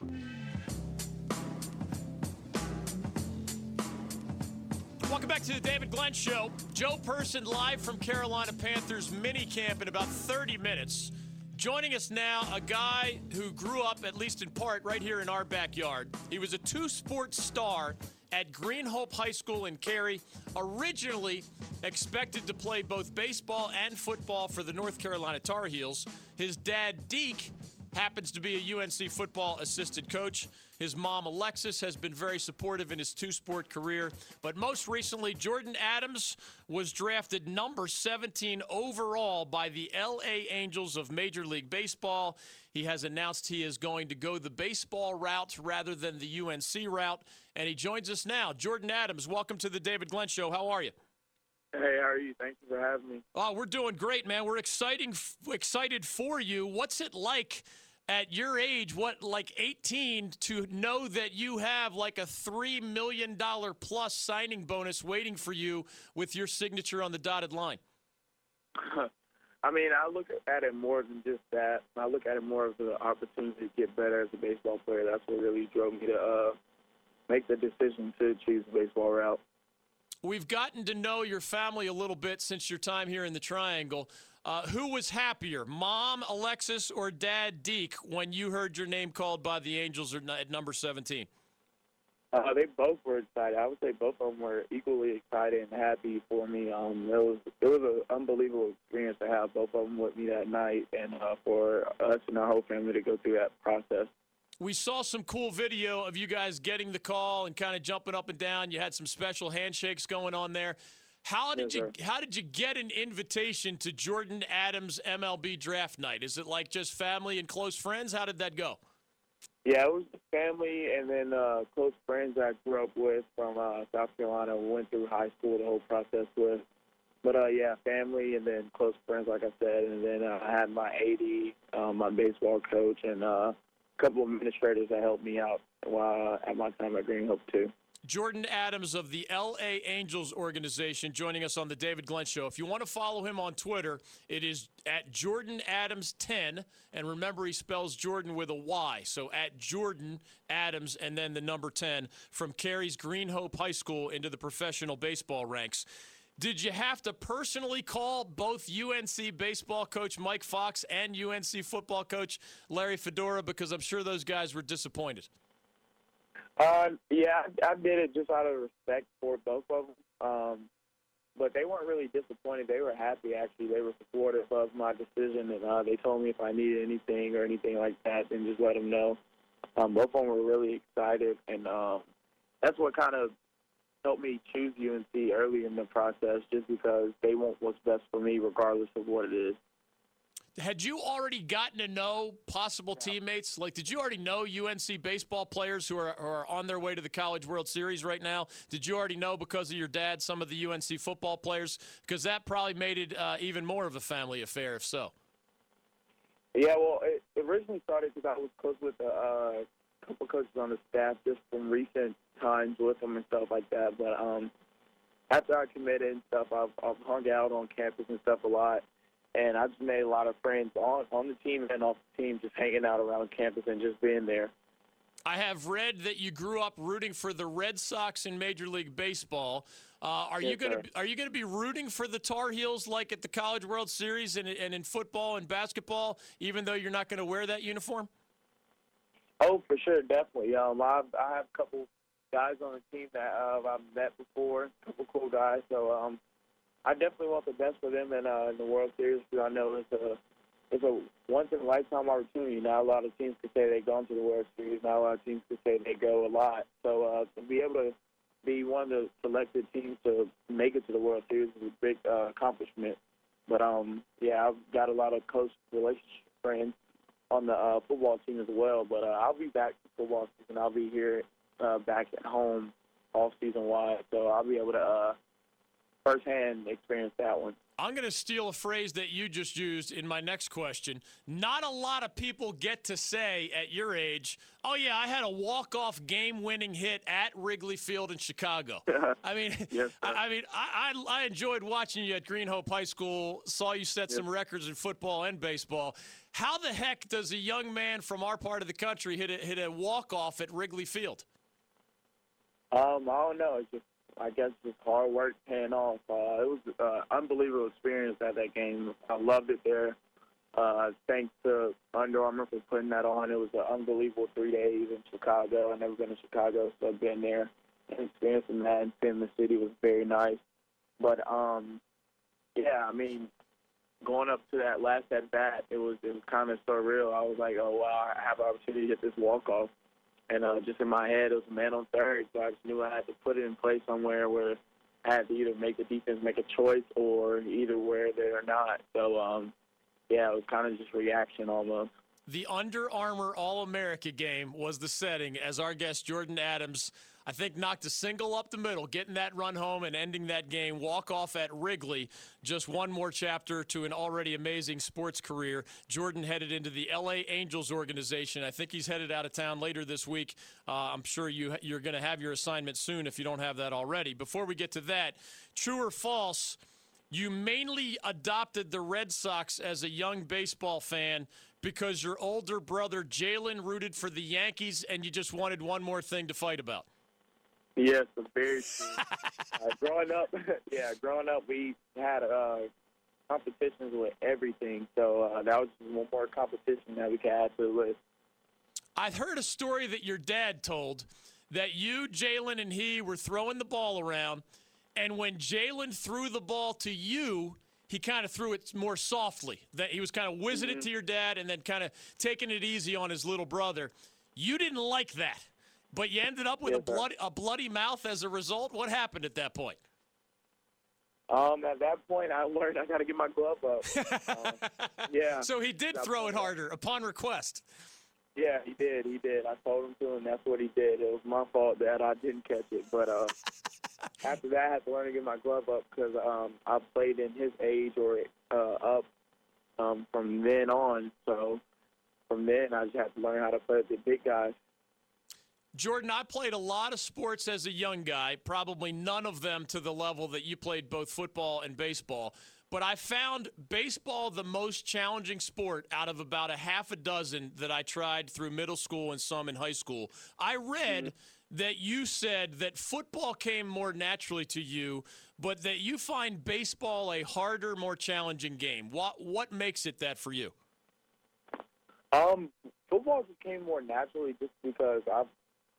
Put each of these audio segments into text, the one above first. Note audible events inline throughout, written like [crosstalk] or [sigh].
Welcome back to the David Glenn Show. Joe Person live from Carolina Panthers mini camp in about 30 minutes. Joining us now, a guy who grew up, at least in part, right here in our backyard. He was a two sport star at Green Hope High School in Cary, originally expected to play both baseball and football for the North Carolina Tar Heels. His dad, Deke, happens to be a UNC football assistant coach. His mom, Alexis, has been very supportive in his two sport career. But most recently, Jordyn Adams was drafted number 17 overall by the LA Angels of Major League Baseball. He has announced he is going to go the baseball route rather than the UNC route. And he joins us now. Jordyn Adams, welcome to the David Glenn Show. How are you? Hey, how are you? Thank you for having me. Oh, we're doing great, man. We're exciting, excited for you. What's it like at your age, what like 18, to know that you have like a three million dollar plus signing bonus waiting for you with your signature on the dotted line? [laughs] I mean, I look at it more than just that. I look at it more as an opportunity to get better as a baseball player. That's what really drove me to uh, make the decision to choose the baseball route. We've gotten to know your family a little bit since your time here in the Triangle. Uh, who was happier, mom Alexis or dad Deke, when you heard your name called by the Angels at number 17? Uh, they both were excited. I would say both of them were equally excited and happy for me. Um, it was it was an unbelievable experience to have both of them with me that night, and uh, for us and our whole family to go through that process. We saw some cool video of you guys getting the call and kind of jumping up and down. You had some special handshakes going on there. How did yes, you sir. how did you get an invitation to Jordyn Adams MLB draft night? Is it like just family and close friends? How did that go? Yeah, it was family and then uh, close friends I grew up with from uh, South Carolina. Went through high school, the whole process with. But uh, yeah, family and then close friends, like I said, and then uh, I had my AD, um, my baseball coach, and uh, a couple of administrators that helped me out while at my time at Green Hope too. Jordyn Adams of the LA Angels organization joining us on the David Glenn Show. If you want to follow him on Twitter, it is at Jordyn Adams 10. And remember, he spells Jordyn with a Y. So at Jordyn Adams and then the number 10 from Cary's Green Hope High School into the professional baseball ranks. Did you have to personally call both UNC baseball coach Mike Fox and UNC football coach Larry Fedora? Because I'm sure those guys were disappointed. Uh, yeah, I, I did it just out of respect for both of them. Um, but they weren't really disappointed. They were happy, actually. They were supportive of my decision, and uh, they told me if I needed anything or anything like that, then just let them know. Um, both of them were really excited, and um, that's what kind of helped me choose UNC early in the process, just because they want what's best for me, regardless of what it is. Had you already gotten to know possible teammates? Like, did you already know UNC baseball players who are, who are on their way to the College World Series right now? Did you already know because of your dad some of the UNC football players? Because that probably made it uh, even more of a family affair, if so. Yeah, well, it originally started because I was close with a uh, couple coaches on the staff just from recent times with them and stuff like that. But um, after I committed and stuff, I've, I've hung out on campus and stuff a lot and I just made a lot of friends on on the team and off the team, just hanging out around campus and just being there. I have read that you grew up rooting for the Red Sox in Major League Baseball. Uh, are Yes, you going to are you going to be rooting for the Tar Heels like at the College World Series and, and in football and basketball, even though you're not going to wear that uniform? Oh, for sure, definitely. Um, I I have a couple guys on the team that uh, I've met before, a couple cool guys. So um, I definitely want the best for them in, uh, in the World Series because I know it's a it's a once in a lifetime opportunity. Not a lot of teams could say they've gone to the World Series. Not a lot of teams could say they go a lot. So uh, to be able to be one of the selected teams to make it to the World Series is a big uh, accomplishment. But um, yeah, I've got a lot of close relationship friends on the uh, football team as well. But uh, I'll be back for football season. I'll be here uh, back at home off season wide, so I'll be able to uh, firsthand experience that one. I'm going to steal a phrase that you just used in my next question. Not a lot of people get to say at your age, "Oh yeah, I had a walk-off game-winning hit at Wrigley Field in Chicago." [laughs] I mean, Yes, I. I mean, I, I I enjoyed watching you at Green Hope High School. Saw you set some records in football and baseball. How the heck does a young man from our part of the country hit a, hit a walk-off at Wrigley Field? Um, I don't know. It's just, I guess, just hard work paying off. Uh, it was an unbelievable experience at that game. I loved it there. Uh, thanks to Under Armour for putting that on. It was an unbelievable three days in Chicago. I've never been to Chicago, so been there and experiencing that and seeing the city was very nice. But um, yeah, I mean, going up to that last at bat, it was it was kind of surreal. I was like, oh wow, I have an opportunity to hit this walk off. And uh, just in my head, it was a man on third, so I just knew I had to put it in place somewhere where I had to either make the defense make a choice or either where they or not. So, um, yeah, it was kind of just reaction almost. The Under Armour All America game was the setting as our guest Jordyn Adams, I think, knocked a single up the middle, getting that run home and ending that game. Walk off at Wrigley. Just one more chapter to an already amazing sports career. Jordyn headed into the LA Angels organization. I think he's headed out of town later this week. Uh, I'm sure you, you're going to have your assignment soon if you don't have that already. Before we get to that, true or false? You mainly adopted the Red Sox as a young baseball fan because your older brother Jalen rooted for the Yankees and you just wanted one more thing to fight about. Yes, it's very [laughs] true. uh, growing up, [laughs] yeah, growing up, we had uh, competitions with everything, so uh, that was just one more competition that we could add to the list. I've heard a story that your dad told that you, Jalen, and he were throwing the ball around, and when Jalen threw the ball to you, he kind of threw it more softly. That he was kind of whizzing it to your dad and then kind of taking it easy on his little brother. You didn't like that, but you ended up with Yes, a sir. bloody a bloody mouth as a result. What happened at that point? Um, at that point, I learned I got to get my glove up. [laughs] Um, yeah. So he did throw it harder upon request. Yeah, he did. He did. I told him to, and that's what he did. It was my fault that I didn't catch it. But uh, [laughs] after that, I had to learn to get my glove up because um, I played in his age or uh, up um, from then on. So from then, I just had to learn how to play with the big guys. Jordyn, I played a lot of sports as a young guy, probably none of them to the level that you played both football and baseball. But I found baseball the most challenging sport out of about a half a dozen that I tried through middle school and some in high school. I read that you said that football came more naturally to you, but that you find baseball a harder, more challenging game. What what makes it that for you? Um, football just came more naturally just because I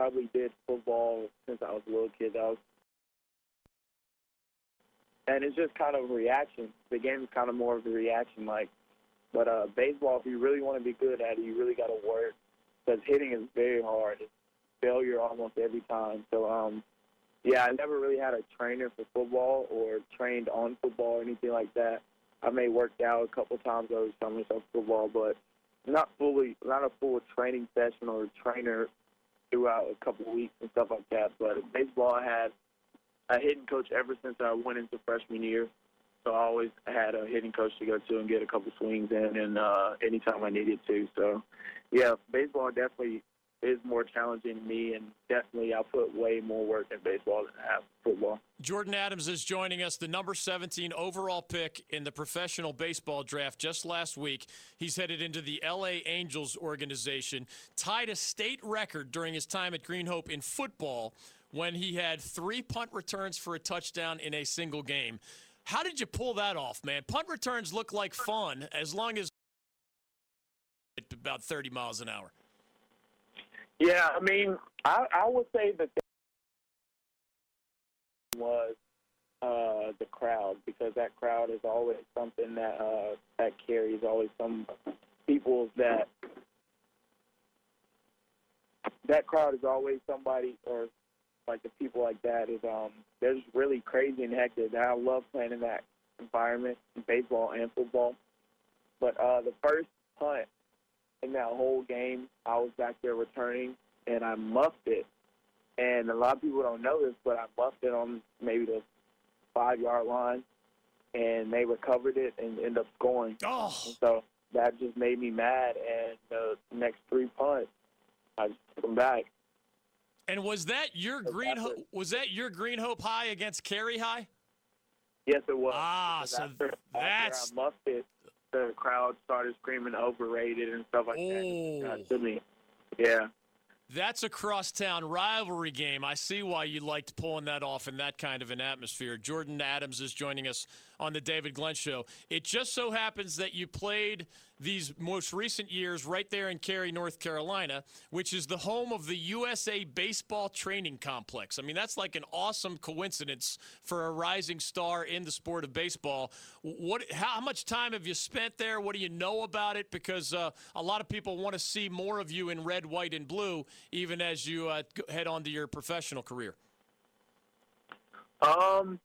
probably did football since I was a little kid. I was, and it's just kind of a reaction. The game is kind of more of a reaction, like. But uh, baseball, if you really want to be good at it, you really got to work because hitting is very hard. It's failure almost every time. So, um, yeah, I never really had a trainer for football or trained on football or anything like that. I may worked out a couple times over summer for football, but not fully, not a full training session or trainer throughout a couple of weeks and stuff like that. But baseball, I had a hitting coach ever since I went into freshman year. So I always had a hitting coach to go to and get a couple swings in, and uh, anytime I needed to. So, yeah, baseball definitely is more challenging to me, and definitely I'll put way more work in baseball than I have football. Jordyn Adams is joining us, the number 17 overall pick in the professional baseball draft just last week. He's headed into the LA Angels organization, tied a state record during his time at Green Hope in football when he had three punt returns for a touchdown in a single game. How did you pull that off, man? Punt returns look like fun as long as about 30 miles an hour. Yeah, I mean, I, I would say that was uh, the crowd because that crowd is always something that uh, that carries always some people that that crowd is always somebody or like the people like that is um they're just really crazy and hectic. And I love playing in that environment, baseball and football. But uh, the first punt in that whole game, I was back there returning, and I muffed it. And a lot of people don't know this, but I muffed it on maybe the five yard line. and they recovered it and ended up scoring. Oh, And so that just made me mad. And the next three punts, I just took them back. and was that your green? Ho- was that your Green Hope High against Cary High? Yes, it was. Ah, Because so after, that's- after I muffed it, the crowd started screaming overrated and stuff like Oh. that. Uh, to me, yeah. That's a crosstown rivalry game. I see why you liked pulling that off in that kind of an atmosphere. Jordyn Adams is joining us on the David Glenn Show. It just so happens that you played these most recent years right there in Cary, North Carolina, which is the home of the USA Baseball Training Complex. I mean, that's like an awesome coincidence for a rising star in the sport of baseball. What? How much time have you spent there? What do you know about it? Because uh, a lot of people want to see more of you in red, white, and blue, even as you uh, head on to your professional career. Um,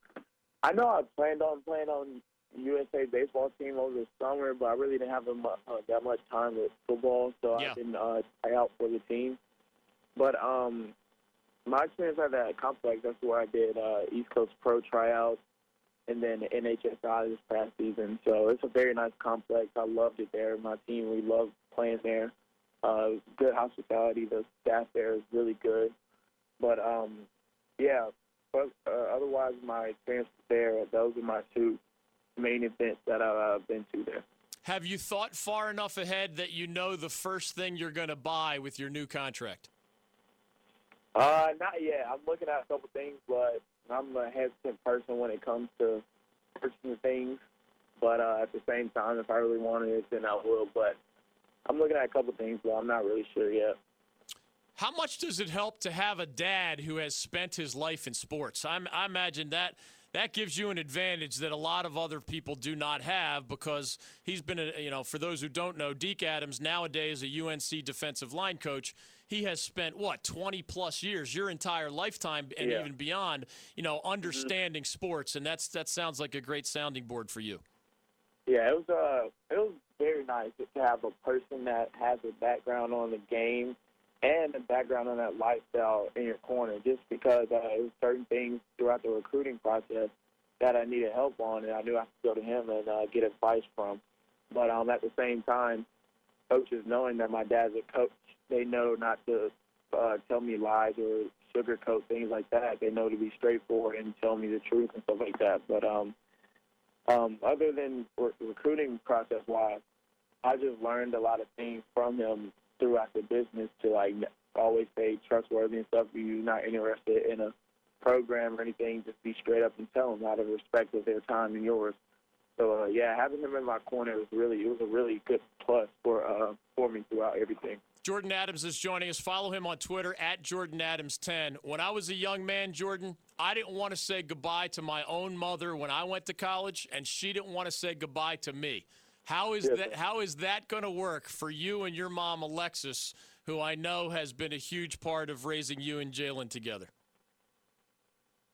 I know I planned on playing on USA baseball team over the summer, but I really didn't have a uh, that much time with football, so Yeah. I didn't uh, try out for the team. But um, my experience at that complex, that's where I did uh, East Coast Pro tryouts and then the NHSI this past season. So it's a very nice complex. I loved it there. My team, we loved playing there. Uh, good hospitality. The staff there is really good. But um, yeah, but uh, otherwise, my experience there, those are my two main event that I've uh, been to there. Have you thought far enough ahead that you know the first thing you're going to buy with your new contract? Uh, not yet. I'm looking at a couple things, but I'm a hesitant person when it comes to purchasing things. But uh, at the same time, if I really wanted it, then I will. But I'm looking at a couple things, but I'm not really sure yet. How much does it help to have a dad who has spent his life in sports? I'm, I imagine that that gives you an advantage that a lot of other people do not have because he's been, a, you know, for those who don't know, Deke Adams nowadays a UNC defensive line coach. He has spent what 20 plus years, your entire lifetime, and Yeah. even beyond, you know, understanding sports, and that's that sounds like a great sounding board for you. Yeah, it was uh, it was very nice to have a person that has a background on the game and a background on that lifestyle in your corner. Just because uh, it was certain things throughout the recruiting process that I needed help on, and I knew I could go to him and uh, get advice from. But um, at the same time, coaches knowing that my dad's a coach, they know not to uh, tell me lies or sugarcoat things like that. They know to be straightforward and tell me the truth and stuff like that. But um, um, other than re- recruiting process wise, I just learned a lot of things from him throughout the business to like always stay trustworthy and stuff. If you're not interested in a program or anything, just be straight up and tell them out of respect of their time and yours. So uh, yeah, having him in my corner was really it was a really good plus for uh, for me throughout everything. Jordyn Adams is joining us. Follow him on Twitter at Jordyn Adams 10. When I was a young man, Jordyn, I didn't want to say goodbye to my own mother when I went to college, and she didn't want to say goodbye to me. How is Yes, that? How is that going to work for you and your mom, Alexis, who I know has been a huge part of raising you and Jalen together?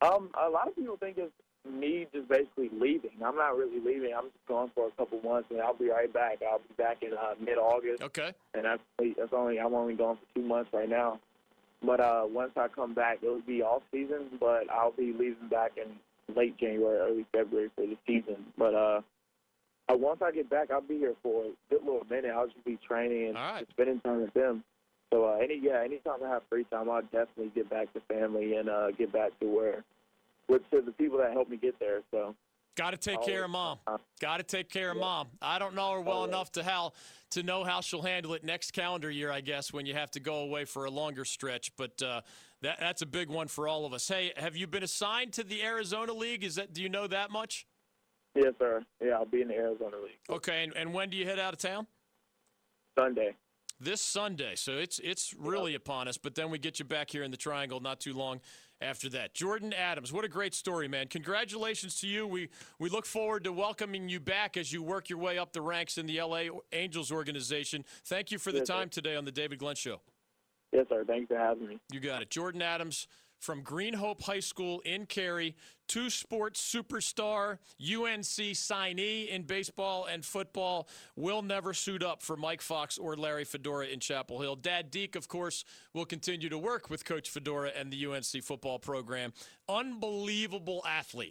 Um, a lot of people think it's me just basically leaving. I'm not really leaving. I'm just going for a couple months, and I'll be right back. I'll be back in uh, mid-August. Okay. and that's that's only I'm only gone for two months right now. But uh, once I come back, it'll be off season, but I'll be leaving back in late January, early February for the season. But uh, uh, once I get back, I'll be here for a good little minute. I'll just be training and right. spending time with them. So uh, any yeah, anytime I have free time, I'll definitely get back to family and uh, get back to where with to the people that helped me get there. So Got to take Always. care of mom. Uh, Got to take care of mom. I don't know her well enough to how to know how she'll handle it next calendar year. I guess when you have to go away for a longer stretch, but uh, that that's a big one for all of us. Hey, have you been assigned to the Arizona League? Is that do you know that much? Yes, sir. Yeah, I'll be in the Arizona League Okay, and, and when do you head out of town? Sunday. This Sunday. So it's it's really upon us. But then we get you back here in the Triangle not too long after that. Jordyn Adams, what a great story, man! Congratulations to you. We we look forward to welcoming you back as you work your way up the ranks in the LA Angels organization. Thank you for the Yes, sir. time today on the David Glenn Show. Yes, sir. Thanks for having me. You got it. Jordyn Adams from Green Hope High School in Cary, two sports superstar, UNC signee in baseball and football, will never suit up for Mike Fox or Larry Fedora in Chapel Hill. Dad Deke, of course, will continue to work with Coach Fedora and the UNC football program. Unbelievable athlete.